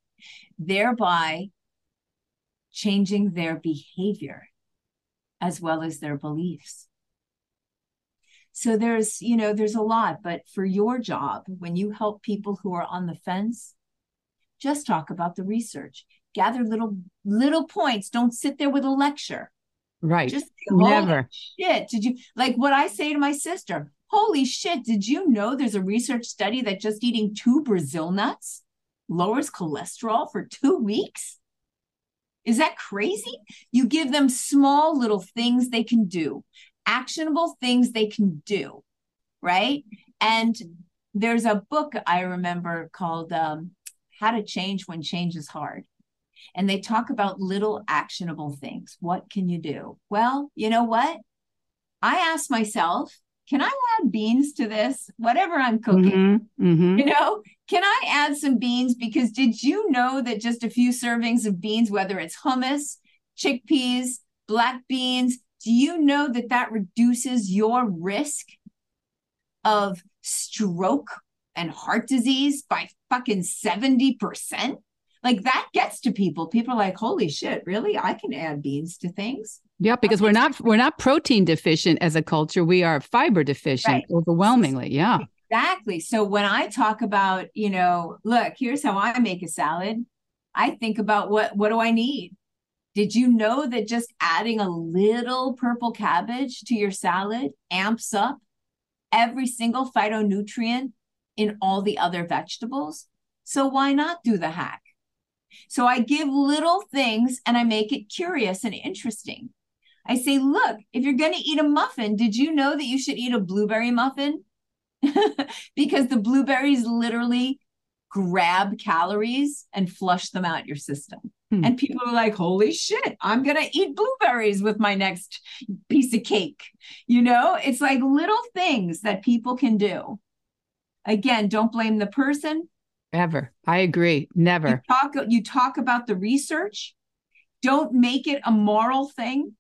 thereby changing their behavior as well as their beliefs. So there's, you know, there's a lot, but for your job, when you help people who are on the fence, just talk about the research. Gather little little points. Don't sit there with a lecture. Right. Just never. Shit. Did you like what I say to my sister? Holy shit. Did you know there's a research study that just eating two Brazil nuts lowers cholesterol for two weeks? Is that crazy? You give them small little things they can do, actionable things they can do, right? And there's a book I remember called um, How to Change When Change is Hard and they talk about little actionable things. What can you do? Well, you know what? I ask myself, can I add beans to this? Whatever I'm cooking, mm-hmm, mm-hmm. you know, can I add some beans? Because did you know that just a few servings of beans, whether it's hummus, chickpeas, black beans, do you know that that reduces your risk of stroke and heart disease by fucking 70%? Like that gets to people. People are like, holy shit, really? I can add beans to things. Yeah, because we're not we're not protein deficient as a culture. We are fiber deficient right. overwhelmingly. Yeah. Exactly. So when I talk about, you know, look, here's how I make a salad. I think about what what do I need? Did you know that just adding a little purple cabbage to your salad amps up every single phytonutrient in all the other vegetables? So why not do the hack? So I give little things and I make it curious and interesting. I say, look, if you're going to eat a muffin, did you know that you should eat a blueberry muffin? because the blueberries literally grab calories and flush them out your system. Hmm. And people are like, holy shit, I'm going to eat blueberries with my next piece of cake. You know, it's like little things that people can do. Again, don't blame the person. Ever. I agree. Never. You talk, you talk about the research. Don't make it a moral thing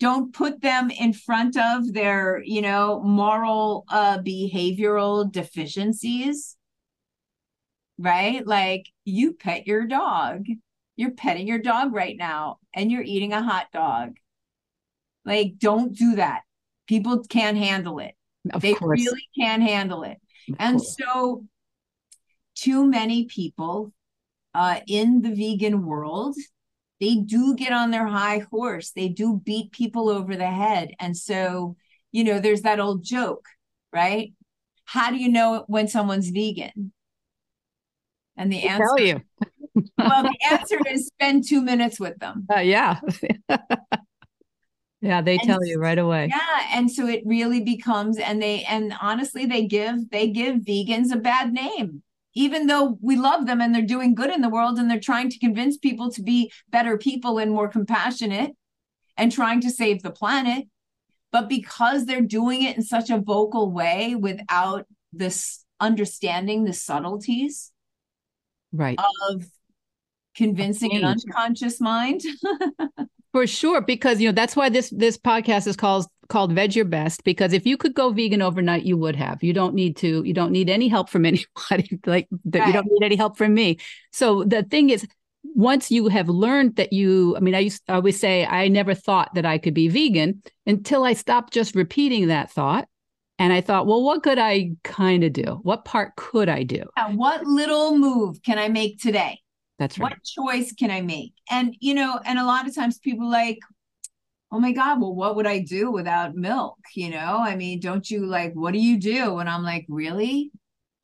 don't put them in front of their you know moral uh behavioral deficiencies right like you pet your dog you're petting your dog right now and you're eating a hot dog like don't do that people can't handle it of they course. really can't handle it of and course. so too many people uh, in the vegan world they do get on their high horse. They do beat people over the head. And so, you know, there's that old joke, right? How do you know when someone's vegan? And the answer tell you. well, the answer is spend two minutes with them. Uh, yeah. yeah, they and tell you right away. Yeah. And so it really becomes and they and honestly they give they give vegans a bad name even though we love them and they're doing good in the world and they're trying to convince people to be better people and more compassionate and trying to save the planet. But because they're doing it in such a vocal way without this understanding the subtleties right. of convincing an unconscious mind. For sure, because you know that's why this this podcast is called called Vedge Your Best. Because if you could go vegan overnight, you would have. You don't need to. You don't need any help from anybody. like right. you don't need any help from me. So the thing is, once you have learned that you, I mean, I used I always say I never thought that I could be vegan until I stopped just repeating that thought. And I thought, well, what could I kind of do? What part could I do? Yeah, what little move can I make today? That's right. What choice can I make? And, you know, and a lot of times people like, oh my God, well, what would I do without milk? You know, I mean, don't you like, what do you do? And I'm like, really?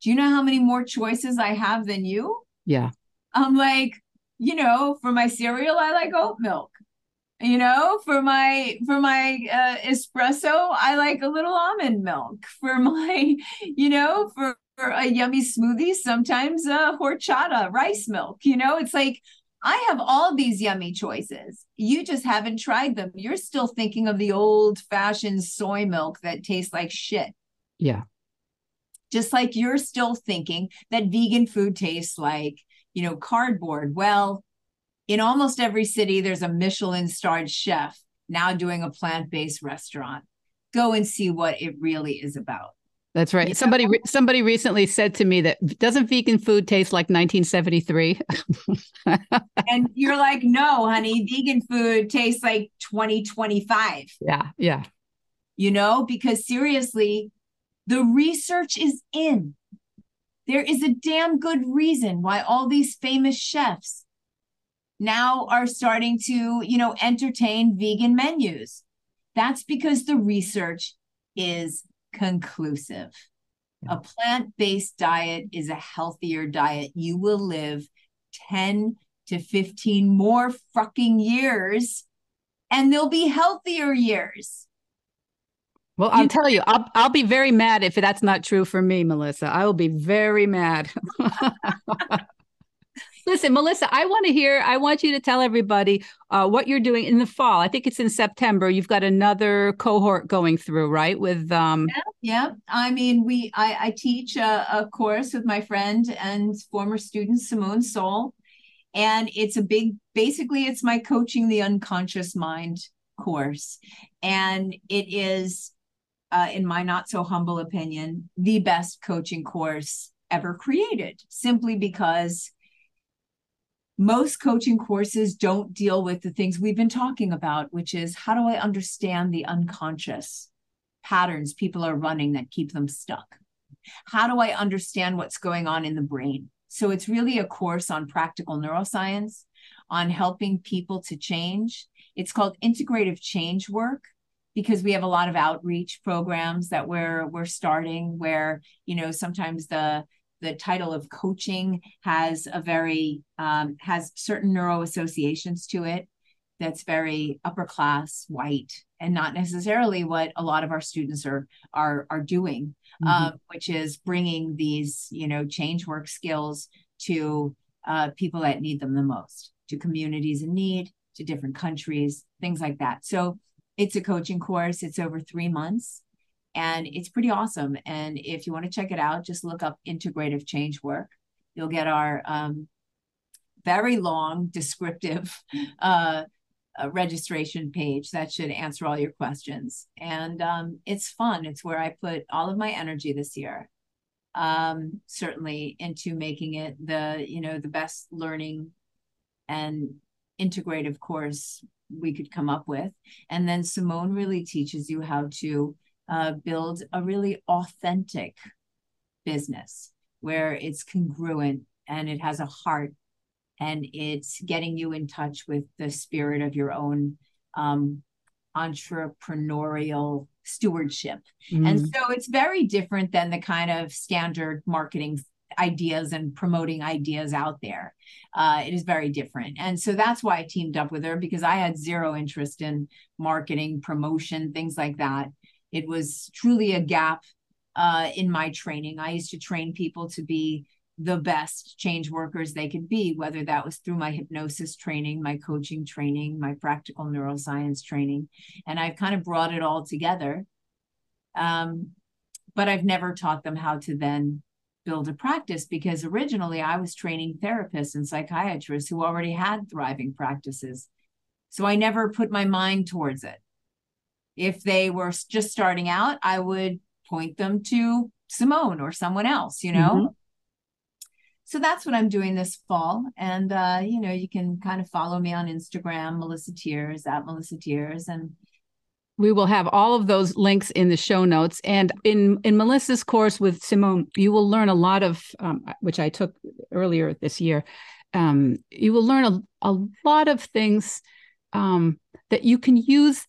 Do you know how many more choices I have than you? Yeah. I'm like, you know, for my cereal, I like oat milk. You know, for my for my uh, espresso, I like a little almond milk. For my, you know, for a yummy smoothie, sometimes uh, horchata, rice milk. You know, it's like I have all these yummy choices. You just haven't tried them. You're still thinking of the old fashioned soy milk that tastes like shit. Yeah. Just like you're still thinking that vegan food tastes like, you know, cardboard. Well, in almost every city, there's a Michelin starred chef now doing a plant based restaurant. Go and see what it really is about. That's right. Yeah. Somebody somebody recently said to me that doesn't vegan food taste like 1973? and you're like, "No, honey, vegan food tastes like 2025." Yeah, yeah. You know, because seriously, the research is in. There is a damn good reason why all these famous chefs now are starting to, you know, entertain vegan menus. That's because the research is conclusive. A plant based diet is a healthier diet. You will live 10 to 15 more fucking years, and they'll be healthier years. Well, I'll you- tell you, I'll, I'll be very mad if that's not true for me, Melissa. I will be very mad. Listen, Melissa, I want to hear, I want you to tell everybody uh, what you're doing in the fall. I think it's in September. You've got another cohort going through, right? With um yeah, yeah. I mean, we I, I teach a, a course with my friend and former student Simone Seol. And it's a big, basically, it's my coaching the unconscious mind course. And it is, uh, in my not so humble opinion, the best coaching course ever created, simply because most coaching courses don't deal with the things we've been talking about, which is how do I understand the unconscious patterns people are running that keep them stuck? How do I understand what's going on in the brain? So it's really a course on practical neuroscience, on helping people to change. It's called integrative change work because we have a lot of outreach programs that we're we're starting where you know sometimes the the title of coaching has a very um, has certain neuro associations to it that's very upper class white and not necessarily what a lot of our students are are are doing mm-hmm. uh, which is bringing these you know change work skills to uh, people that need them the most to communities in need to different countries things like that. So it's a coaching course. It's over three months and it's pretty awesome. And if you want to check it out, just look up integrative change work. You'll get our um, very long descriptive uh, uh, registration page that should answer all your questions. And um, it's fun. It's where I put all of my energy this year. Um, certainly into making it the you know the best learning and integrative course we could come up with. And then Simone really teaches you how to uh, build a really authentic business where it's congruent and it has a heart and it's getting you in touch with the spirit of your own um, entrepreneurial stewardship. Mm. And so it's very different than the kind of standard marketing ideas and promoting ideas out there. Uh, it is very different. And so that's why I teamed up with her because I had zero interest in marketing, promotion, things like that. It was truly a gap uh, in my training. I used to train people to be the best change workers they could be, whether that was through my hypnosis training, my coaching training, my practical neuroscience training. And I've kind of brought it all together. Um, but I've never taught them how to then build a practice because originally I was training therapists and psychiatrists who already had thriving practices. So I never put my mind towards it. If they were just starting out, I would point them to Simone or someone else, you know? Mm-hmm. So that's what I'm doing this fall. And, uh, you know, you can kind of follow me on Instagram, Melissa Tiers, at Melissa Tiers. And we will have all of those links in the show notes. And in, in Melissa's course with Simone, you will learn a lot of, um, which I took earlier this year. Um, you will learn a, a lot of things um, that you can use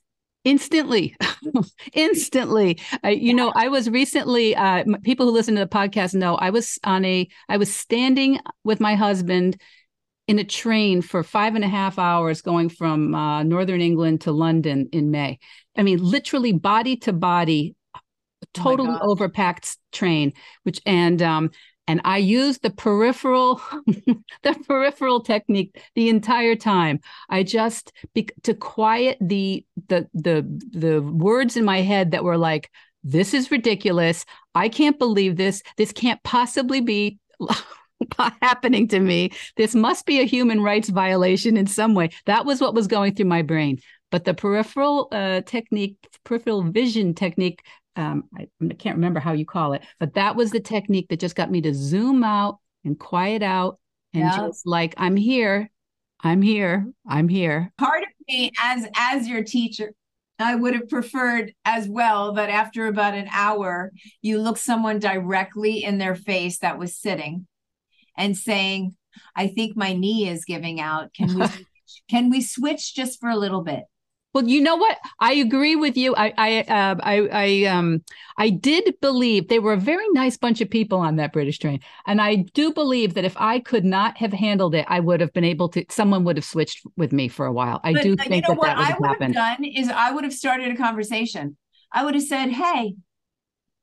instantly. Instantly. Uh, you yeah. know i was recently uh, people who listen to the podcast know i was on a i was standing with my husband in a train for five and a half hours going from uh, northern england to london in may. I mean literally body to body oh totally oh overpacked train which and um and I used the peripheral, the peripheral technique the entire time. I just be, to quiet the the the the words in my head that were like, "This is ridiculous. I can't believe this. This can't possibly be." happening to me this must be a human rights violation in some way that was what was going through my brain but the peripheral uh, technique peripheral vision technique um, I, I can't remember how you call it, but that was the technique that just got me to zoom out and quiet out and yeah. just like I'm here, I'm here, I'm here. Part of me, as as your teacher, I would have preferred as well that after about an hour, you look someone directly in their face that was sitting and saying, I think my knee is giving out. Can we can we switch just for a little bit? Well, you know what? I agree with you. I, I, uh, I, I, um, I did believe they were a very nice bunch of people on that British train, and I do believe that if I could not have handled it, I would have been able to. Someone would have switched with me for a while. I but, do think you know that what that would have I would have done is I would have started a conversation. I would have said, "Hey,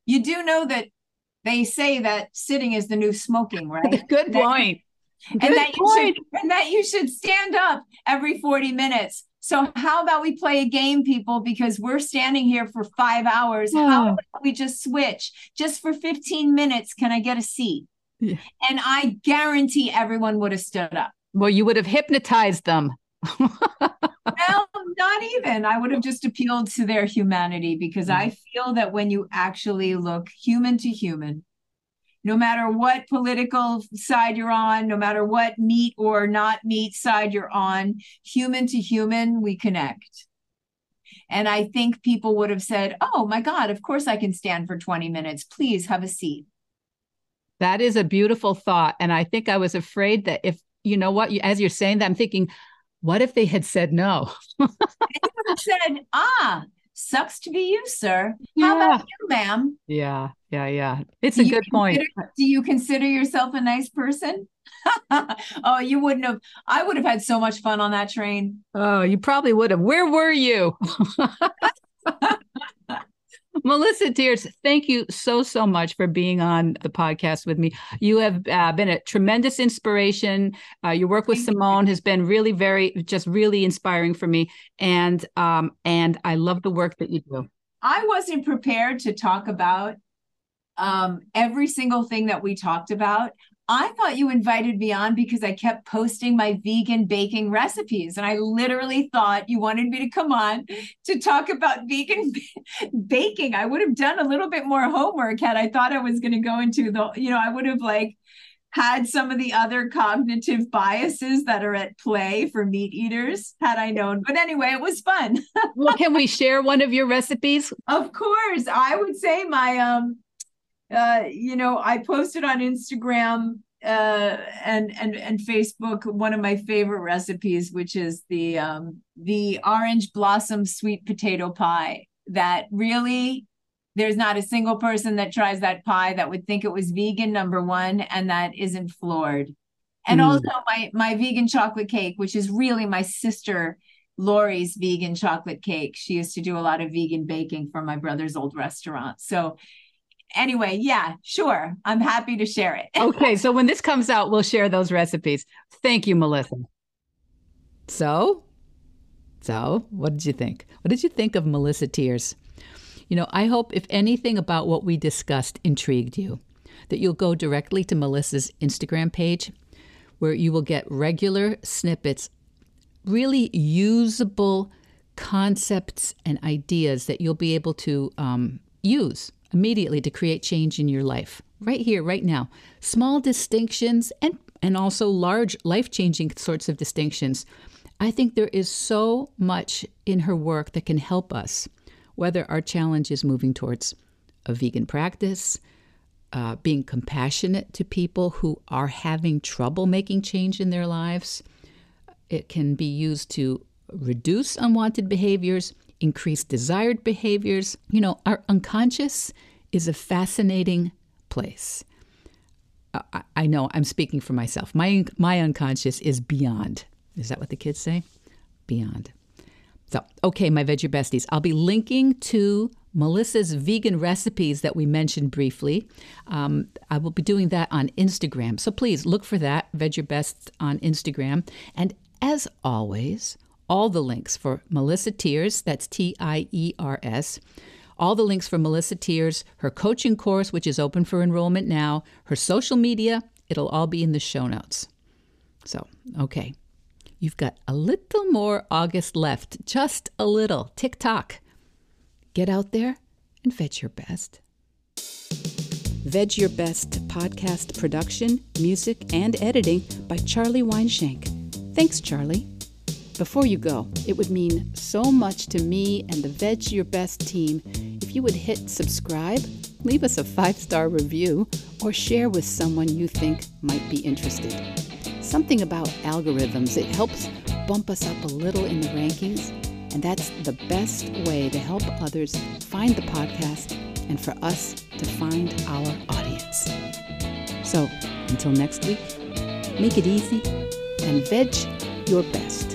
you do know that they say that sitting is the new smoking, right?" Good point. and that you should and that you should stand up every 40 minutes so how about we play a game, people? Because we're standing here for five hours. How about we just switch? Just for 15 minutes, can I get a seat? Yeah. And I guarantee everyone would have stood up. Well, you would have hypnotized them. well, not even. I would have just appealed to their humanity because mm I feel that when you actually look human to human, no matter what political side you're on, no matter what meat or not meat side you're on, human to human, we connect. And I think people would have said, Oh my God, of course I can stand for 20 minutes. Please have a seat. That is a beautiful thought. And I think I was afraid that if, you know what, as you're saying that, I'm thinking, what if they had said no? They would have said, ah, sucks to be you, sir. Yeah. How about you, ma'am? Yeah, yeah, yeah. It's do a good point. Do you consider yourself a nice person? oh, you wouldn't have. I would have had so much fun on that train. Oh, you probably would have. Where were you? Melissa Tiers, thank you so, so much for being on the podcast with me. You have uh, been a tremendous inspiration. Uh, your work with thank Simone you. has been really, very, just really inspiring for me. And, um, and I love the work that you do. I wasn't prepared to talk about um, every single thing that we talked about. I thought you invited me on because I kept posting my vegan baking recipes. And I literally thought you wanted me to come on to talk about vegan baking. I would have done a little bit more homework had I thought I was going to go into the, you know, I would have like had some of the other cognitive biases that are at play for meat eaters had I known. But anyway, it was fun. well, can we share one of your recipes? Of course. I would say my um uh, you know, I posted on Instagram uh, and and and Facebook one of my favorite recipes, which is the um, the orange blossom sweet potato pie. That really, there's not a single person that tries that pie that would think it was vegan. Number one, and that isn't floored. And mm. also my my vegan chocolate cake, which is really my sister Lori's vegan chocolate cake. She used to do a lot of vegan baking for my brother's old restaurant. So anyway, yeah, sure. I'm happy to share it. okay. So when this comes out, we'll share those recipes. Thank you, Melissa. So, so what did you think? What did you think of Melissa Tiers? You know, I hope if anything about what we discussed intrigued you, that you'll go directly to Melissa's Instagram page where you will get regular snippets, really usable concepts and ideas that you'll be able to um, use immediately to create change in your life, right here, right now. Small distinctions and, and also large life changing sorts of distinctions. I think there is so much in her work that can help us, whether our challenge is moving towards a vegan practice, uh, being compassionate to people who are having trouble making change in their lives. It can be used to reduce unwanted behaviors increase desired behaviors. You know, our unconscious is a fascinating place. I, I know I'm speaking for myself. My my unconscious is beyond. Is that what the kids say? Beyond. So, okay, my veggie besties, I'll be linking to Melissa's vegan recipes that we mentioned briefly. Um, I will be doing that on Instagram. So please look for that, Vedge Your Best on Instagram. And as always, all the links for Melissa Tiers, that's T I E R S, all the links for Melissa Tiers, her coaching course, which is open for enrollment now, her social media, it'll all be in the show notes. So, okay. You've got a little more August left, just a little. Tick tock. Get out there and veg your best. Vedge Your Best podcast production, music, and editing by Charlie Weinshank. Thanks, Charlie. Before you go, it would mean so much to me and the Vedge Your Best team if you would hit subscribe, leave us a five star review, or share with someone you think might be interested. Something about algorithms, it helps bump us up a little in the rankings, and that's the best way to help others find the podcast and for us to find our audience. So, until next week, make it easy and veg your best.